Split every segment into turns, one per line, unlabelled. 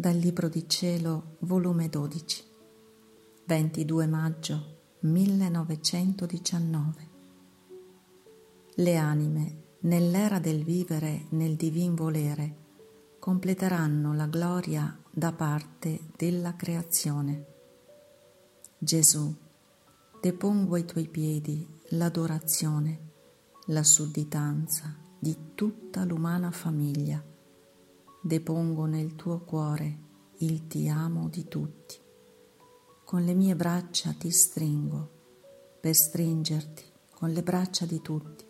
Dal Libro di Cielo, volume 12, 22 maggio 1919. Le anime, nell'era del vivere nel divin volere, completeranno la gloria da parte della creazione. Gesù, depongo ai tuoi piedi l'adorazione, la sudditanza di tutta l'umana famiglia. Depongo nel tuo cuore il ti amo di tutti. Con le mie braccia ti stringo per stringerti con le braccia di tutti,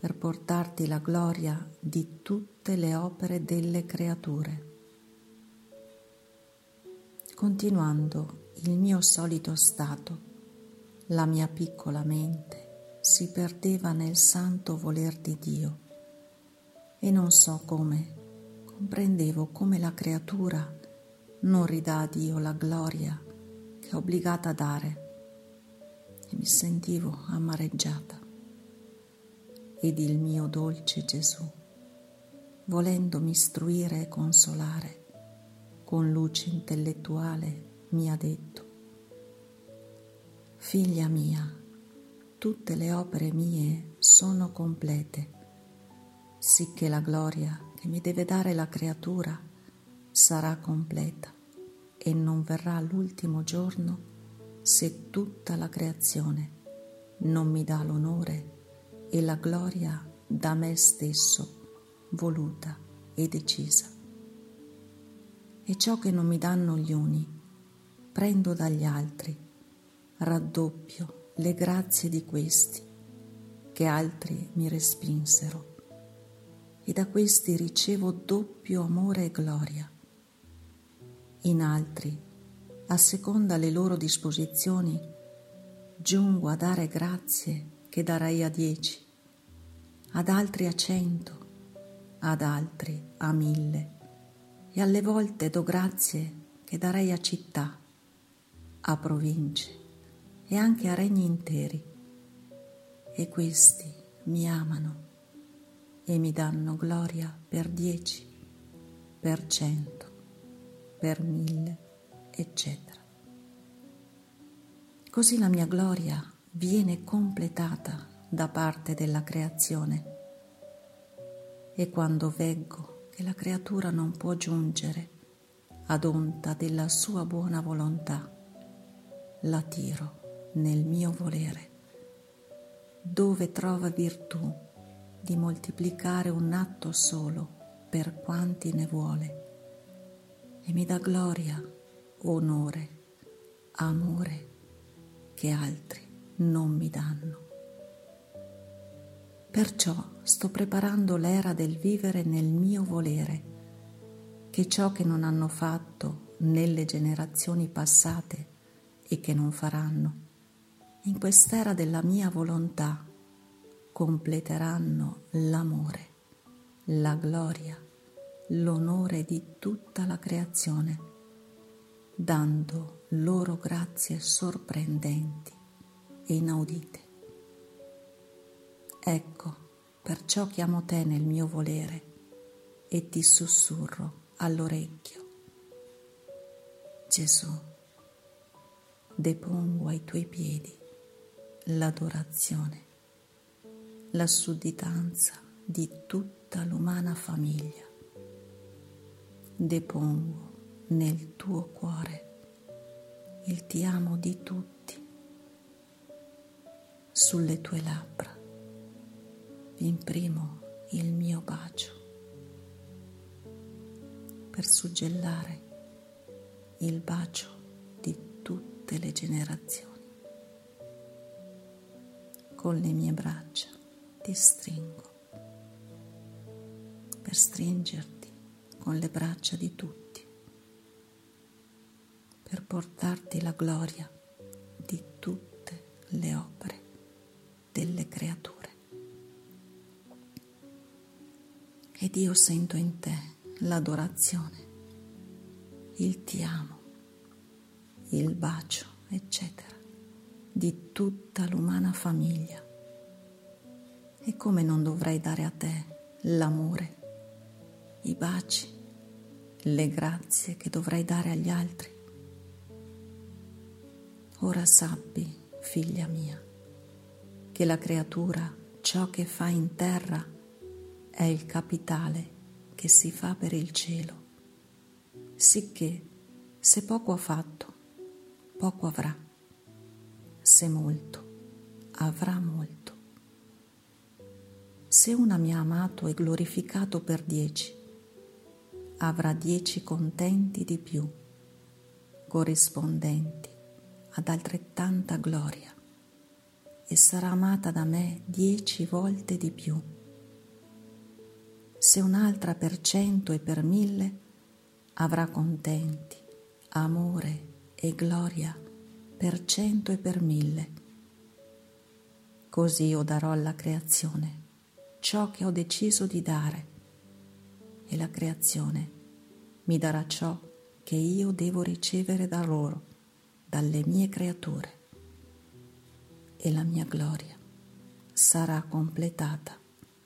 per portarti la gloria di tutte le opere delle creature. Continuando il mio solito stato, la mia piccola mente si perdeva nel santo voler di Dio e non so come comprendevo come la creatura non ridà a Dio la gloria che è obbligata a dare e mi sentivo amareggiata. Ed il mio dolce Gesù, volendomi istruire e consolare, con luce intellettuale mi ha detto, Figlia mia, tutte le opere mie sono complete, sicché la gloria che mi deve dare la creatura sarà completa e non verrà l'ultimo giorno se tutta la creazione non mi dà l'onore e la gloria da me stesso voluta e decisa. E ciò che non mi danno gli uni, prendo dagli altri, raddoppio le grazie di questi, che altri mi respinsero, e da questi ricevo doppio amore e gloria. In altri a seconda le loro disposizioni, giungo a dare grazie che darei a dieci, ad altri a cento, ad altri a mille, e alle volte do grazie che darei a città, a province e anche a regni interi. E questi mi amano e mi danno gloria per dieci, per cento, per mille eccetera. Così la mia gloria viene completata da parte della creazione e quando veggo che la creatura non può giungere ad onta della sua buona volontà, la tiro nel mio volere, dove trova virtù di moltiplicare un atto solo per quanti ne vuole e mi dà gloria onore, amore che altri non mi danno. Perciò sto preparando l'era del vivere nel mio volere, che ciò che non hanno fatto nelle generazioni passate e che non faranno, in quest'era della mia volontà completeranno l'amore, la gloria, l'onore di tutta la creazione dando loro grazie sorprendenti e inaudite. Ecco, perciò chiamo te nel mio volere e ti sussurro all'orecchio. Gesù, depongo ai tuoi piedi l'adorazione, la sudditanza di tutta l'umana famiglia. Depongo nel tuo cuore il ti amo di tutti. Sulle tue labbra imprimo il mio bacio per suggellare il bacio di tutte le generazioni. Con le mie braccia ti stringo per stringerti con le braccia di tutti per portarti la gloria di tutte le opere delle creature. Ed io sento in te l'adorazione, il ti amo, il bacio, eccetera, di tutta l'umana famiglia. E come non dovrei dare a te l'amore, i baci, le grazie che dovrei dare agli altri. Ora sappi, figlia mia, che la creatura, ciò che fa in terra, è il capitale che si fa per il cielo, sicché se poco ha fatto, poco avrà, se molto, avrà molto. Se una mi ha amato e glorificato per dieci, avrà dieci contenti di più, corrispondenti ad altrettanta gloria, e sarà amata da me dieci volte di più. Se un'altra per cento e per mille avrà contenti, amore e gloria per cento e per mille. Così io darò alla creazione ciò che ho deciso di dare e la creazione mi darà ciò che io devo ricevere da loro, dalle mie creature, e la mia gloria sarà completata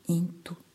in tutto.